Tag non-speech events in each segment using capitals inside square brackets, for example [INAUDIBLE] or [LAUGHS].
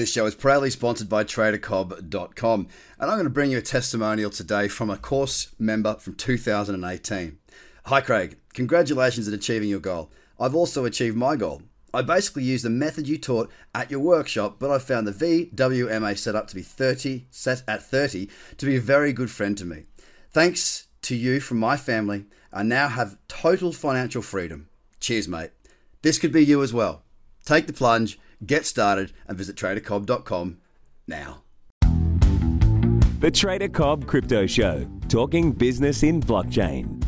This show is proudly sponsored by TraderCobb.com, and I'm going to bring you a testimonial today from a course member from 2018. Hi, Craig. Congratulations on achieving your goal. I've also achieved my goal. I basically used the method you taught at your workshop, but I found the VWMA setup to be 30 set at 30 to be a very good friend to me. Thanks to you from my family, I now have total financial freedom. Cheers, mate. This could be you as well. Take the plunge Get started and visit tradercobb.com now. The Trader Cobb Crypto Show, talking business in blockchain.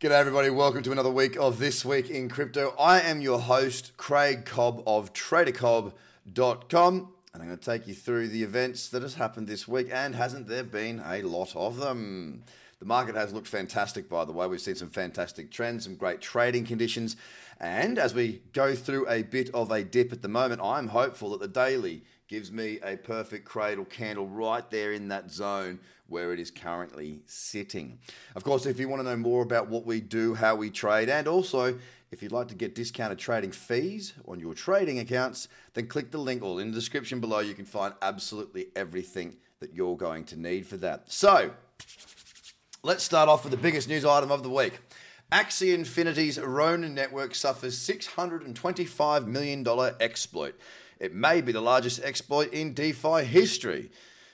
G'day, everybody. Welcome to another week of This Week in Crypto. I am your host, Craig Cobb of TraderCobb.com com, and I'm going to take you through the events that has happened this week, and hasn't there been a lot of them? The market has looked fantastic, by the way. We've seen some fantastic trends, some great trading conditions. And as we go through a bit of a dip at the moment, I'm hopeful that the daily gives me a perfect cradle candle right there in that zone where it is currently sitting. Of course, if you want to know more about what we do, how we trade, and also if you'd like to get discounted trading fees on your trading accounts, then click the link all in the description below. You can find absolutely everything that you're going to need for that. So, let's start off with the biggest news item of the week. Axie Infinity's Ronin network suffers $625 million exploit. It may be the largest exploit in DeFi history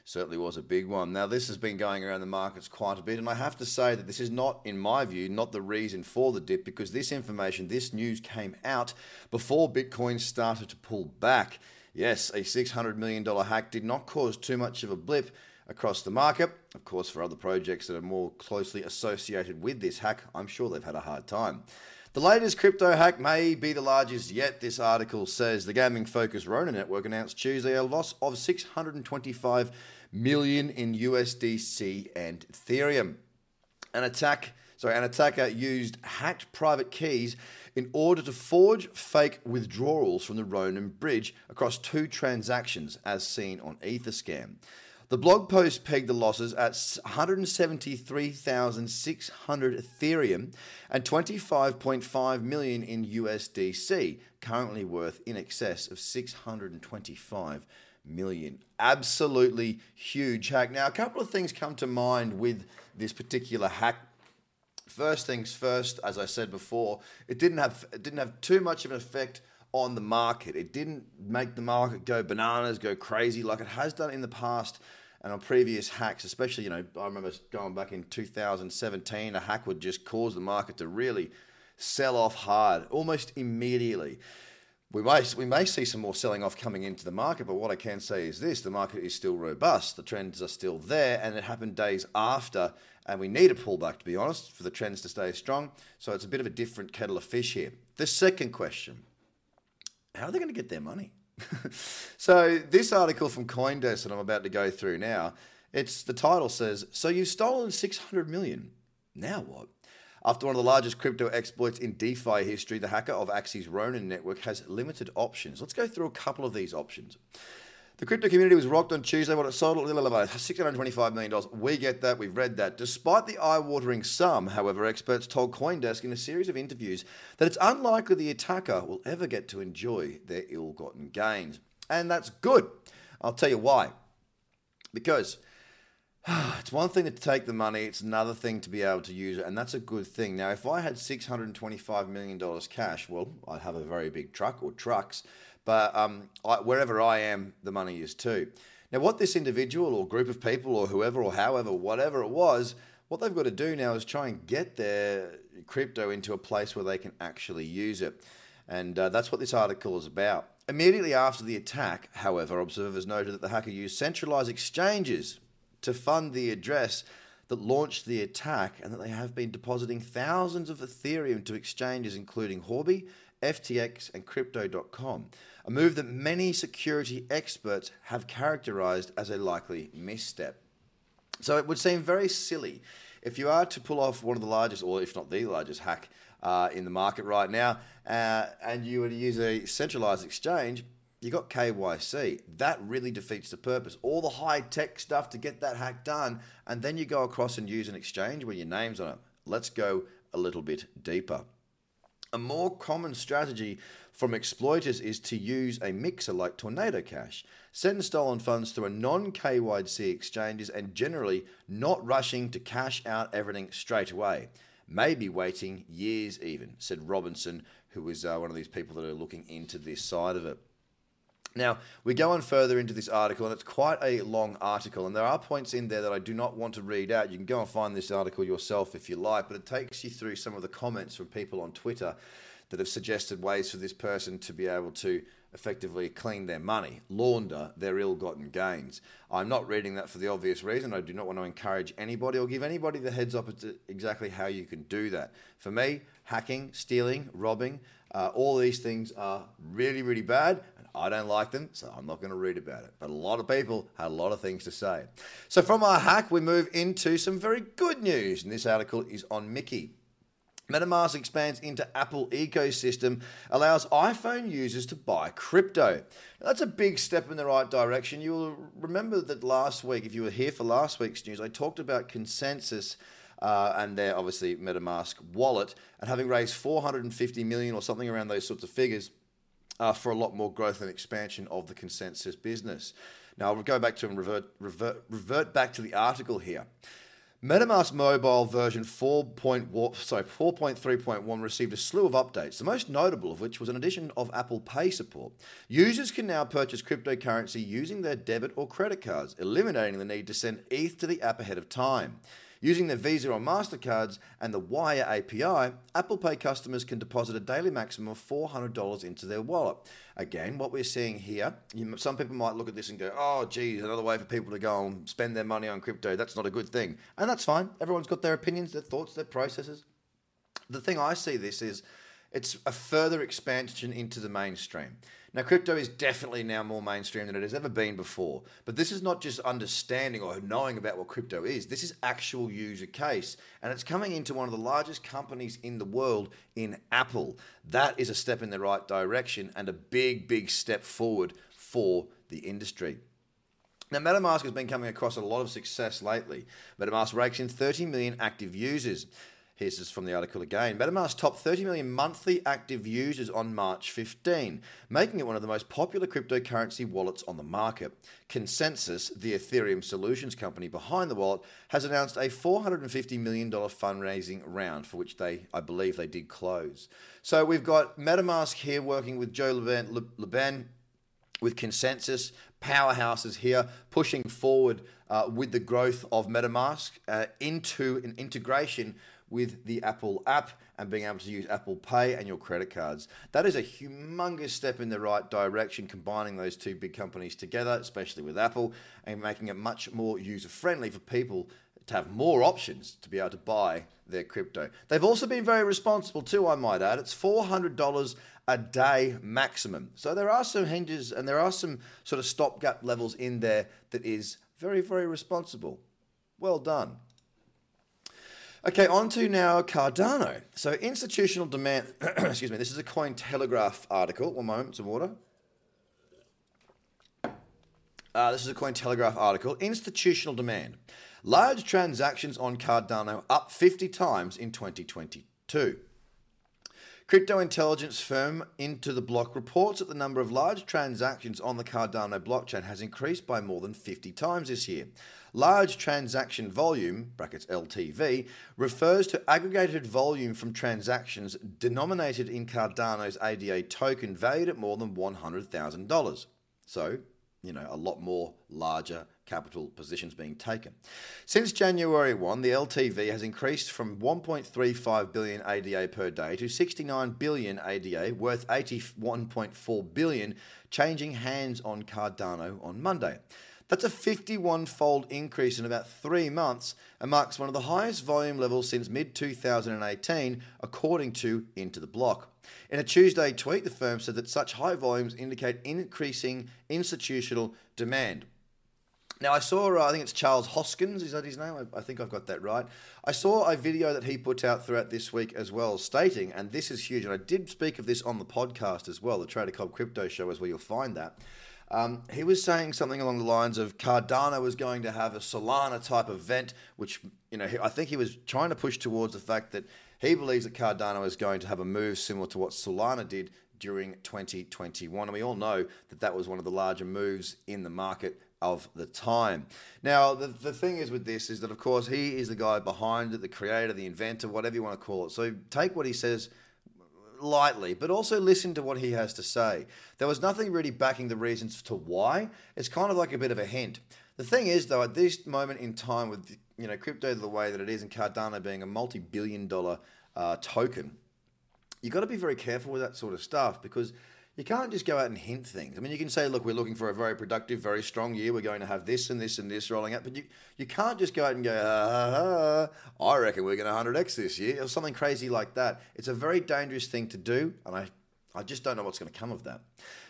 certainly was a big one. Now, this has been going around the markets quite a bit, and I have to say that this is not, in my view, not the reason for the dip because this information, this news came out before Bitcoin started to pull back. Yes, a $600 million hack did not cause too much of a blip across the market. Of course, for other projects that are more closely associated with this hack, I'm sure they've had a hard time. The latest crypto hack may be the largest yet, this article says. The gaming focused Ronin network announced Tuesday a loss of 625 million in USDC and Ethereum. An attack, sorry, an attacker used hacked private keys in order to forge fake withdrawals from the Ronin bridge across two transactions, as seen on Etherscan. The blog post pegged the losses at 173,600 Ethereum and 25.5 million in USDC, currently worth in excess of 625 million. Absolutely huge hack. Now, a couple of things come to mind with this particular hack. First things first, as I said before, it didn't have it didn't have too much of an effect on the market. It didn't make the market go bananas, go crazy like it has done in the past and on previous hacks, especially, you know, I remember going back in 2017, a hack would just cause the market to really sell off hard almost immediately. We may, we may see some more selling off coming into the market, but what I can say is this the market is still robust. The trends are still there, and it happened days after. And we need a pullback, to be honest, for the trends to stay strong. So it's a bit of a different kettle of fish here. The second question how are they going to get their money? [LAUGHS] so this article from CoinDesk that I'm about to go through now, it's the title says, "So you've stolen 600 million. Now what?" After one of the largest crypto exploits in DeFi history, the hacker of Axie's Ronin network has limited options. Let's go through a couple of these options. The crypto community was rocked on Tuesday when it sold $625 million. We get that, we've read that. Despite the eye watering sum, however, experts told Coindesk in a series of interviews that it's unlikely the attacker will ever get to enjoy their ill gotten gains. And that's good. I'll tell you why. Because [SIGHS] it's one thing to take the money, it's another thing to be able to use it, and that's a good thing. Now, if I had $625 million cash, well, I'd have a very big truck or trucks, but um, I, wherever I am, the money is too. Now, what this individual or group of people or whoever or however, whatever it was, what they've got to do now is try and get their crypto into a place where they can actually use it. And uh, that's what this article is about. Immediately after the attack, however, observers noted that the hacker used centralized exchanges to fund the address that launched the attack and that they have been depositing thousands of Ethereum to exchanges including Huobi, FTX, and Crypto.com, a move that many security experts have characterized as a likely misstep. So it would seem very silly if you are to pull off one of the largest, or if not the largest, hack uh, in the market right now, uh, and you were to use a centralized exchange you got KYC. That really defeats the purpose. All the high tech stuff to get that hack done, and then you go across and use an exchange where your name's on it. Let's go a little bit deeper. A more common strategy from exploiters is to use a mixer like Tornado Cash, send stolen funds through a non KYC exchanges and generally not rushing to cash out everything straight away. Maybe waiting years even, said Robinson, who is uh, one of these people that are looking into this side of it. Now, we go on further into this article, and it's quite a long article, and there are points in there that I do not want to read out. You can go and find this article yourself if you like, but it takes you through some of the comments from people on Twitter that have suggested ways for this person to be able to effectively clean their money, launder their ill gotten gains. I'm not reading that for the obvious reason. I do not want to encourage anybody or give anybody the heads up to exactly how you can do that. For me, hacking, stealing, robbing, uh, all these things are really, really bad. and I don't like them, so I'm not going to read about it. But a lot of people had a lot of things to say. So, from our hack, we move into some very good news. And this article is on Mickey. MetaMask expands into Apple ecosystem, allows iPhone users to buy crypto. Now, that's a big step in the right direction. You'll remember that last week, if you were here for last week's news, I talked about ConsenSys uh, and their obviously MetaMask wallet and having raised 450 million or something around those sorts of figures uh, for a lot more growth and expansion of the ConsenSys business. Now, I'll go back to and revert, revert, revert back to the article here. MetaMask Mobile version 4. Sorry, 4.3.1 received a slew of updates, the most notable of which was an addition of Apple Pay support. Users can now purchase cryptocurrency using their debit or credit cards, eliminating the need to send ETH to the app ahead of time. Using their Visa or MasterCards and the Wyre API, Apple Pay customers can deposit a daily maximum of $400 into their wallet. Again, what we're seeing here, you, some people might look at this and go, oh, geez, another way for people to go and spend their money on crypto. That's not a good thing. And that's fine. Everyone's got their opinions, their thoughts, their processes. The thing I see this is it's a further expansion into the mainstream. Now, crypto is definitely now more mainstream than it has ever been before. But this is not just understanding or knowing about what crypto is. This is actual user case. And it's coming into one of the largest companies in the world in Apple. That is a step in the right direction and a big, big step forward for the industry. Now, MetaMask has been coming across a lot of success lately. MetaMask rakes in 30 million active users. Here's this from the article again. MetaMask topped 30 million monthly active users on March 15, making it one of the most popular cryptocurrency wallets on the market. ConsenSys, the Ethereum solutions company behind the wallet, has announced a $450 million fundraising round for which they, I believe, they did close. So we've got MetaMask here working with Joe Lubin, Lubin with ConsenSys powerhouses here pushing forward uh, with the growth of MetaMask uh, into an integration with the Apple app and being able to use Apple Pay and your credit cards. That is a humongous step in the right direction, combining those two big companies together, especially with Apple, and making it much more user friendly for people to have more options to be able to buy their crypto. They've also been very responsible too, I might add. It's $400 a day maximum. So there are some hinges and there are some sort of stopgap levels in there that is very, very responsible. Well done. Okay, on to now Cardano. So institutional demand, [CLEARS THROAT] excuse me, this is a Cointelegraph article. One moment, some water. Uh, this is a Cointelegraph article. Institutional demand. Large transactions on Cardano up 50 times in 2022. Crypto intelligence firm IntoTheBlock reports that the number of large transactions on the Cardano blockchain has increased by more than 50 times this year. Large transaction volume, brackets LTV, refers to aggregated volume from transactions denominated in Cardano's ADA token valued at more than $100,000. So, you know, a lot more larger capital positions being taken. Since January 1, the LTV has increased from 1.35 billion ADA per day to 69 billion ADA, worth 81.4 billion, changing hands on Cardano on Monday. That's a 51 fold increase in about three months and marks one of the highest volume levels since mid 2018, according to IntoTheBlock. In a Tuesday tweet, the firm said that such high volumes indicate increasing institutional demand. Now, I saw, uh, I think it's Charles Hoskins, is that his name? I, I, think I've got that right. I saw a video that he put out throughout this week as well, stating, and this is huge, and I did speak of this on the podcast as well, the Trader Cobb Crypto Show is where you'll find that. Um, he was saying something along the lines of Cardano was going to have a Solana type event, which, you know, I think he was trying to push towards the fact that he believes that Cardano is going to have a move similar to what Solana did during 2021. And we all know that that was one of the larger moves in the market of the time. Now, the, the thing is with this is that, of course, he is the guy behind it, the creator, the inventor, whatever you want to call it. So take what he says lightly, but also listen to what he has to say. There was nothing really backing the reasons to why. It's kind of like a bit of a hint. The thing is, though, at this moment in time, with you know crypto the way that it is, and Cardano being a multi-billion-dollar uh, token, you've got to be very careful with that sort of stuff because you can't just go out and hint things. I mean, you can say, look, we're looking for a very productive, very strong year. We're going to have this and this and this rolling out. But you, you can't just go out and go, ah, ah, ah, ah I reckon we're going to 100x this year or something crazy like that. It's a very dangerous thing to do. And I, I just don't know what's going to come of that.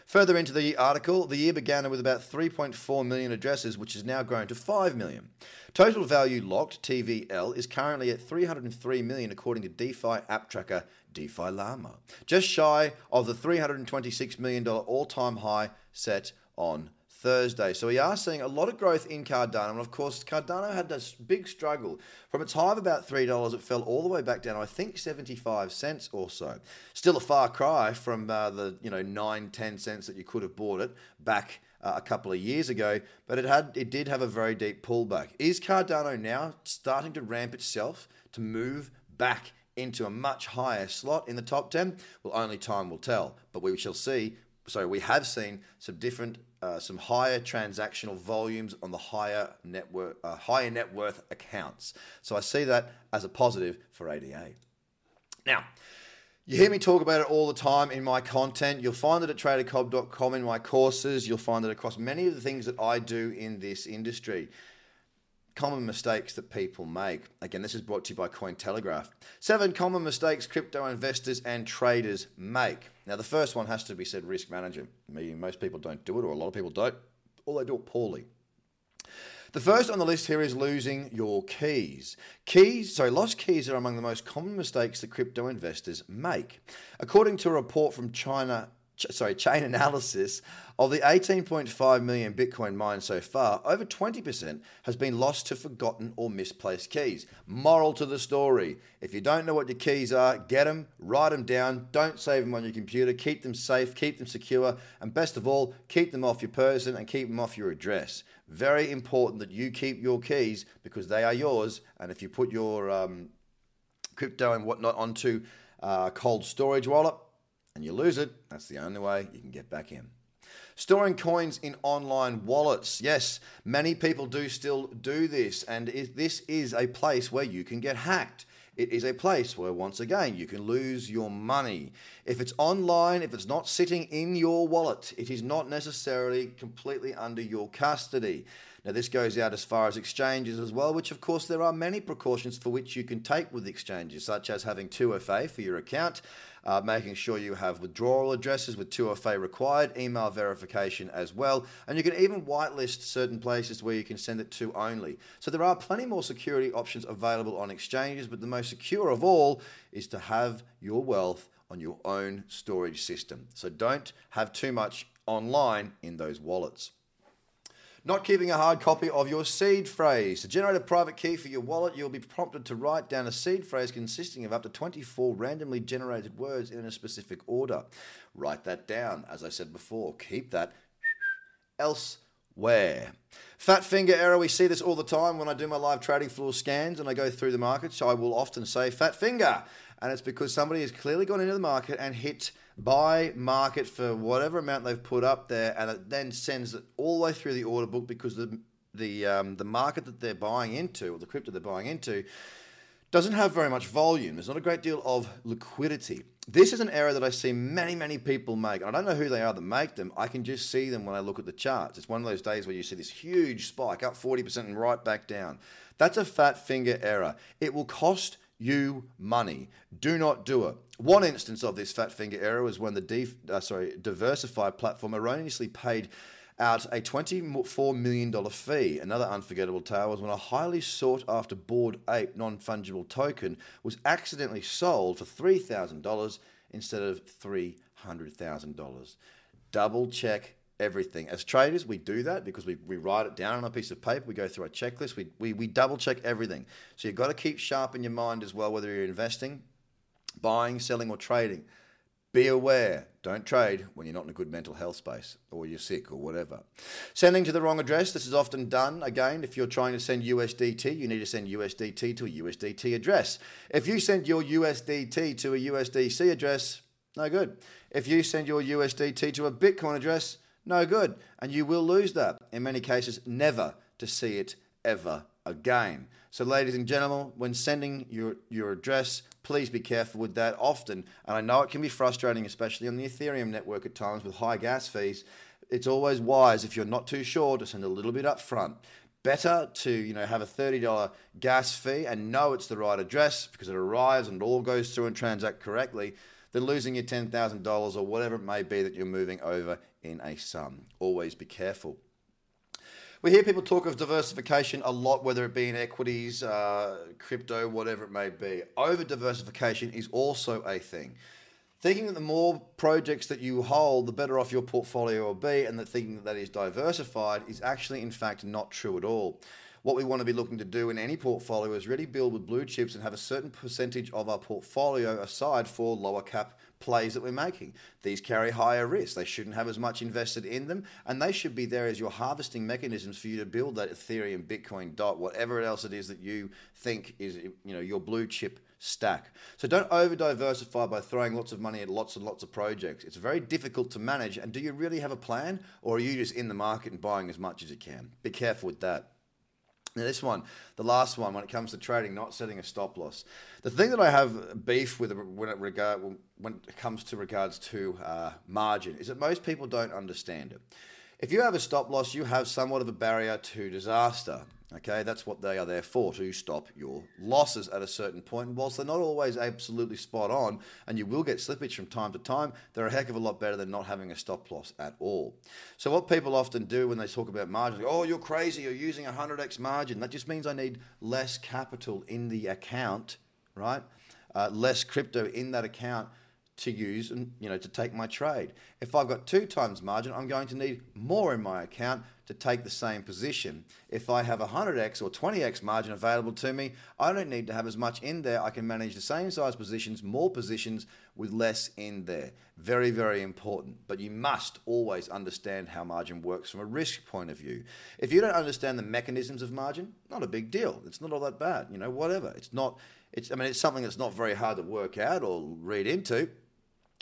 Further into the article, the year began with about 3.4 million addresses, which has now grown to 5 million. Total value locked, TVL, is currently at 303 million according to DeFi app tracker DeFi Llama, just shy of the $326 million all time high set on Thursday. So we are seeing a lot of growth in Cardano. And of course, Cardano had this big struggle. From its high of about $3, it fell all the way back down, I think 75 cents or so. Still a far cry from uh, the you know 9, 10 cents that you could have bought it back uh, a couple of years ago, but it had it did have a very deep pullback. Is Cardano now starting to ramp itself to move back into a much higher slot in the top 10? Well, only time will tell, but we shall see. So we have seen some different, uh, some higher transactional volumes on the higher net worth, uh, higher net worth accounts. So I see that as a positive for ADA. Now, you hear me talk about it all the time in my content. You'll find it at tradercobb.com in my courses. You'll find it across many of the things that I do in this industry common mistakes that people make. Again, this is brought to you by Cointelegraph. Seven common mistakes crypto investors and traders make. Now, the first one has to be said risk management. Meaning most people don't do it, or a lot of people don't, or they do it poorly. The first on the list here is losing your keys. Keys, sorry, lost keys are among the most common mistakes that crypto investors make. According to a report from China sorry, Chainalysis, of the 18.5 million Bitcoin mined so far, over 20% has been lost to forgotten or misplaced keys. Moral to the story if you don't know what your keys are, get them, write them down, don't save them on your computer, keep them safe, keep them secure, and best of all, keep them off your person and keep them off your address. Very important that you keep your keys because they are yours, and if you put your um, crypto and whatnot onto a cold storage wallet, and you lose it, that's the only way you can get back in. Storing coins in online wallets. Yes, many people do still do this, and this is a place where you can get hacked. It is a place where, once again, you can lose your money. If it's online, if it's not sitting in your wallet, it is not necessarily completely under your custody. Now, this goes out as far as exchanges as well, which, of course, there are many precautions for which you can take with exchanges, such as having 2FA for your account, uh, making sure you have withdrawal addresses with 2FA required, email verification as well, and you can even whitelist certain places where you can send it to only. So there are plenty more security options available on exchanges, but the most secure of all is to have your wealth on your own storage system. So don't have too much online in those wallets. Not keeping a hard copy of your seed phrase. To generate a private key for your wallet, you'll be prompted to write down a seed phrase consisting of up to 24 randomly generated words in a specific order. Write that down. As I said before, keep that [LAUGHS] elsewhere. Fat finger error, we see this all the time when I do my live trading floor scans and I go through the markets. I will often say fat finger, and it's because somebody has clearly gone into the market and hit buy market for whatever amount they've put up there, and it then sends it all the way through the order book because the the um, the market that they're buying into, or the crypto they're buying into, doesn't have very much volume. There's not a great deal of liquidity. This is an error that I see many, many people make. I don't know who they are that make them. I can just see them when I look at the charts. It's one of those days where you see this huge spike up 40% and right back down. That's a fat finger error. It will cost you money. Do not do it. One instance of this fat finger error was when the def, uh, sorry, DeversiFi platform erroneously paid out a $24 million fee. Another unforgettable tale was when a highly sought after Bored Ape non fungible token was accidentally sold for $3,000 instead of $300,000. Double check everything. As traders, we do that because we, we write it down on a piece of paper, we go through a checklist, we, we, we double check everything. So you've got to keep sharp in your mind as well, whether you're investing, buying, selling, or trading. Be aware. Don't trade when you're not in a good mental health space or you're sick or whatever. Sending to the wrong address. This is often done. Again, if you're trying to send USDT, you need to send USDT to a USDT address. If you send your USDT to a USDC address, no good. If you send your USDT to a Bitcoin address, no good. And you will lose that. In many cases, never to see it ever again. So, ladies and gentlemen, when sending your, your address, please be careful with that often. And I know it can be frustrating, especially on the Ethereum network at times with high gas fees. It's always wise, if you're not too sure, to send a little bit up front. Better to you know have a $30 gas fee and know it's the right address because it arrives and it all goes through and transact correctly than losing your $10,000 or whatever it may be that you're moving over in a sum. Always be careful. We hear people talk of diversification a lot, whether it be in equities, uh, crypto, whatever it may be. Over diversification is also a thing. Thinking that the more projects that you hold, the better off your portfolio will be, and that thinking that that is diversified is actually, in fact, not true at all. What we want to be looking to do in any portfolio is really build with blue chips and have a certain percentage of our portfolio aside for lower cap plays that we're making. These carry higher risk. They shouldn't have as much invested in them, and they should be there as your harvesting mechanisms for you to build that Ethereum, Bitcoin, DOT, whatever else it is that you think is you know your blue chip stack. So don't over diversify by throwing lots of money at lots and lots of projects. It's very difficult to manage. And do you really have a plan, or are you just in the market and buying as much as you can? Be careful with that. Now, this one, the last one, when it comes to trading, not setting a stop loss. The thing that I have beef with when it, regard, when it comes to regards to uh, margin is that most people don't understand it. If you have a stop loss, you have somewhat of a barrier to disaster. Okay, that's what they are there for, to stop your losses at a certain point. Whilst they're not always absolutely spot on, and you will get slippage from time to time, they're a heck of a lot better than not having a stop loss at all. So, what people often do when they talk about margins, oh, you're crazy, you're using a 100x margin. That just means I need less capital in the account, right? Uh, less crypto in that account to use and you know to take my trade. If I've got two times margin, I'm going to need more in my account to take the same position. If I have a 100x or 20x margin available to me, I don't need to have as much in there. I can manage the same size positions, more positions with less in there. Very, very important. But you must always understand how margin works from a risk point of view. If you don't understand the mechanisms of margin, not a big deal. It's not all that bad. You know, whatever. It's not. It's. I mean, it's something that's not very hard to work out or read into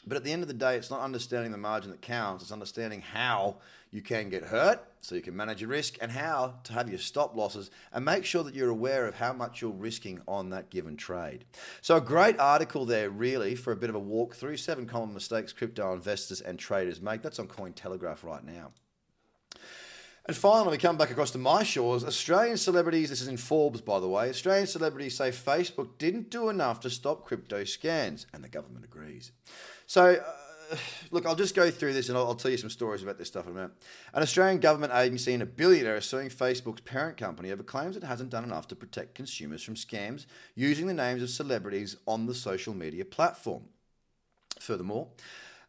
but at the end of the day, it's not understanding the margin that counts, it's understanding how you can get hurt so you can manage your risk and how to have your stop losses and make sure that you're aware of how much you're risking on that given trade. So, a great article there, really, for a bit of a walkthrough seven common mistakes crypto investors and traders make. That's on Cointelegraph right now. And finally, we come back across to my shores. Australian celebrities, this is in Forbes, by the way, Australian celebrities say Facebook didn't do enough to stop crypto scans, and the government agrees. So, uh, [SIGHS] look, I'll just go through this and I'll, I'll, tell you some stories about this stuff in a minute. An Australian government agency and a billionaire are suing Facebook's parent company over claims it hasn't done enough to protect consumers from scams using the names of celebrities on the social media platform. Furthermore,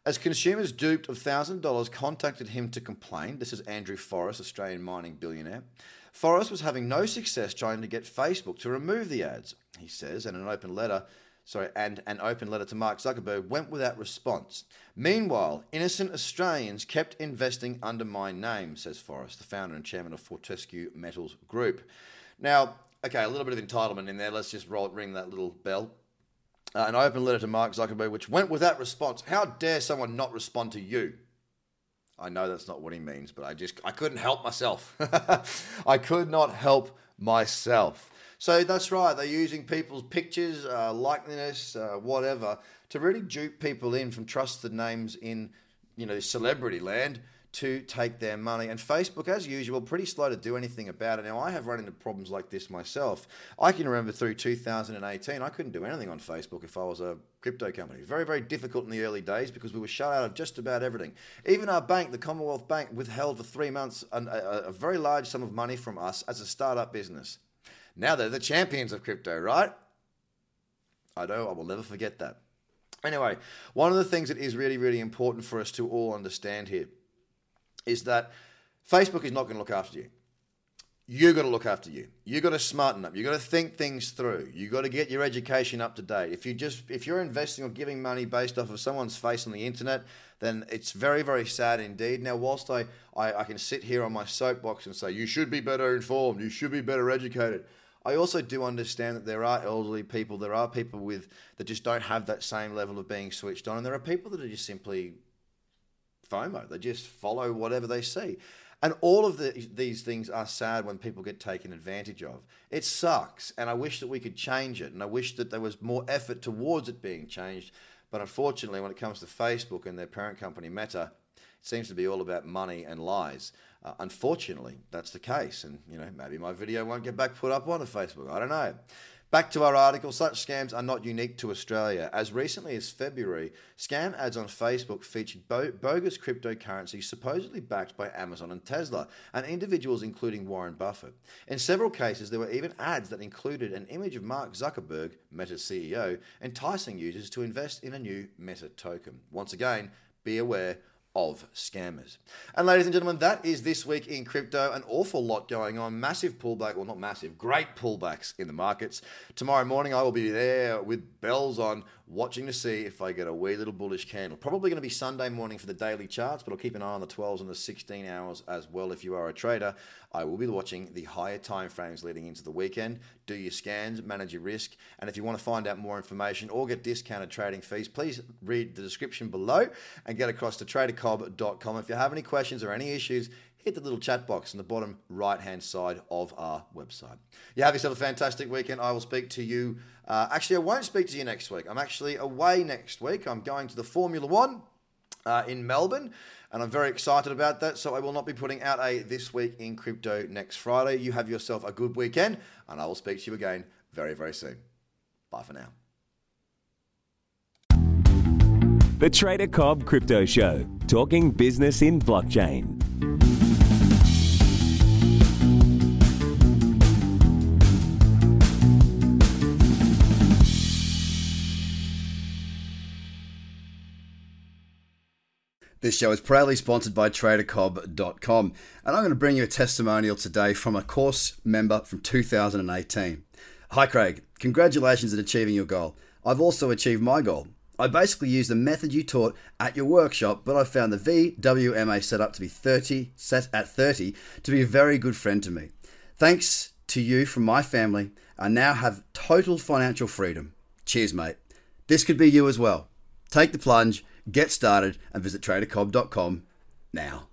as consumers duped of $1,000 contacted him to complain, this is Andrew Forrest, Australian mining billionaire. Forrest was having no success trying to get Facebook to remove the ads, he says, in an open letter sorry, and an open letter to Mark Zuckerberg went without response. Meanwhile, innocent Australians kept investing under my name, says Forrest, the founder and chairman of Fortescue Metals Group. Now, okay, a little bit of entitlement in there. Let's just roll, ring that little bell. Uh, an open letter to Mark Zuckerberg, which went without response. How dare someone not respond to you? I know that's not what he means, but I just I couldn't help myself. [LAUGHS] I could not help myself. So that's right. They're using people's pictures, uh, likeliness, uh, whatever, to really dupe people in from trusted names in, you know, celebrity land to take their money. And Facebook, as usual, pretty slow to do anything about it. Now, I have run into problems like this myself. I can remember through 2018, I couldn't do anything on Facebook if I was a crypto company. Very, very difficult in the early days because we were shut out of just about everything. Even our bank, the Commonwealth Bank, withheld for three months a, a very large sum of money from us as a startup business. Now they're the champions of crypto, right? I know, I will never forget that. Anyway, one of the things that is really, really important for us to all understand here is that Facebook is not going to look after you. You've got to look after you. You've got to smarten up. You've got to think things through. You've got to get your education up to date. If you just if you're investing or giving money based off of someone's face on the internet, then it's very, very sad indeed. Now, whilst I, I, I can sit here on my soapbox and say you should be better informed, you should be better educated, I also do understand that there are elderly people, there are people with that just don't have that same level of being switched on, and there are people that are just simply FOMO. They just follow whatever they see. And all of the, these things are sad when people get taken advantage of. It sucks, and I wish that we could change it, and I wish that there was more effort towards it being changed. But unfortunately, when it comes to Facebook and their parent company Meta, it seems to be all about money and lies. Uh, unfortunately, that's the case, and you know maybe my video won't get back put up onto Facebook. I don't know. Back to our article, such scams are not unique to Australia. As recently as February, scam ads on Facebook featured bo- bogus cryptocurrencies supposedly backed by Amazon and Tesla, and individuals including Warren Buffett. In several cases, there were even ads that included an image of Mark Zuckerberg, Meta's CEO, enticing users to invest in a new Meta token. Once again, be aware of scammers. And ladies and gentlemen, that is this week in crypto. An awful lot going on. Massive pullback, well, not massive, great pullbacks in the markets. Tomorrow morning, I will be there with bells on, watching to see if I get a wee little bullish candle. Probably going to be Sunday morning for the daily charts, but I'll keep an eye on the 12s and the 16 hours as well if you are a trader. I will be watching the higher time frames leading into the weekend. Do your scans, manage your risk, and if you want to find out more information or get discounted trading fees, please read the description below and get across to tradercobb.com. If you have any questions or any issues, hit the little chat box in the bottom right hand side of our website. You have yourself a fantastic weekend. I will speak to you. Uh, actually, I won't speak to you next week. I'm actually away next week. I'm going to the Formula One uh, in Melbourne and I'm very excited about that. So I will not be putting out a This Week in Crypto next Friday. You have yourself a good weekend, and I will speak to you again very, very soon. Bye for now. The Trader Cobb Crypto Show, talking business in blockchain. This show is proudly sponsored by TraderCobb.com, and I'm going to bring you a testimonial today from a course member from 2018. Hi, Craig. Congratulations on achieving your goal. I've also achieved my goal. I basically used the method you taught at your workshop, but I found the VWMA setup to be 30 set at 30 to be a very good friend to me. Thanks to you from my family, I now have total financial freedom. Cheers, mate. This could be you as well. Take the plunge get started and visit tradercobb.com now.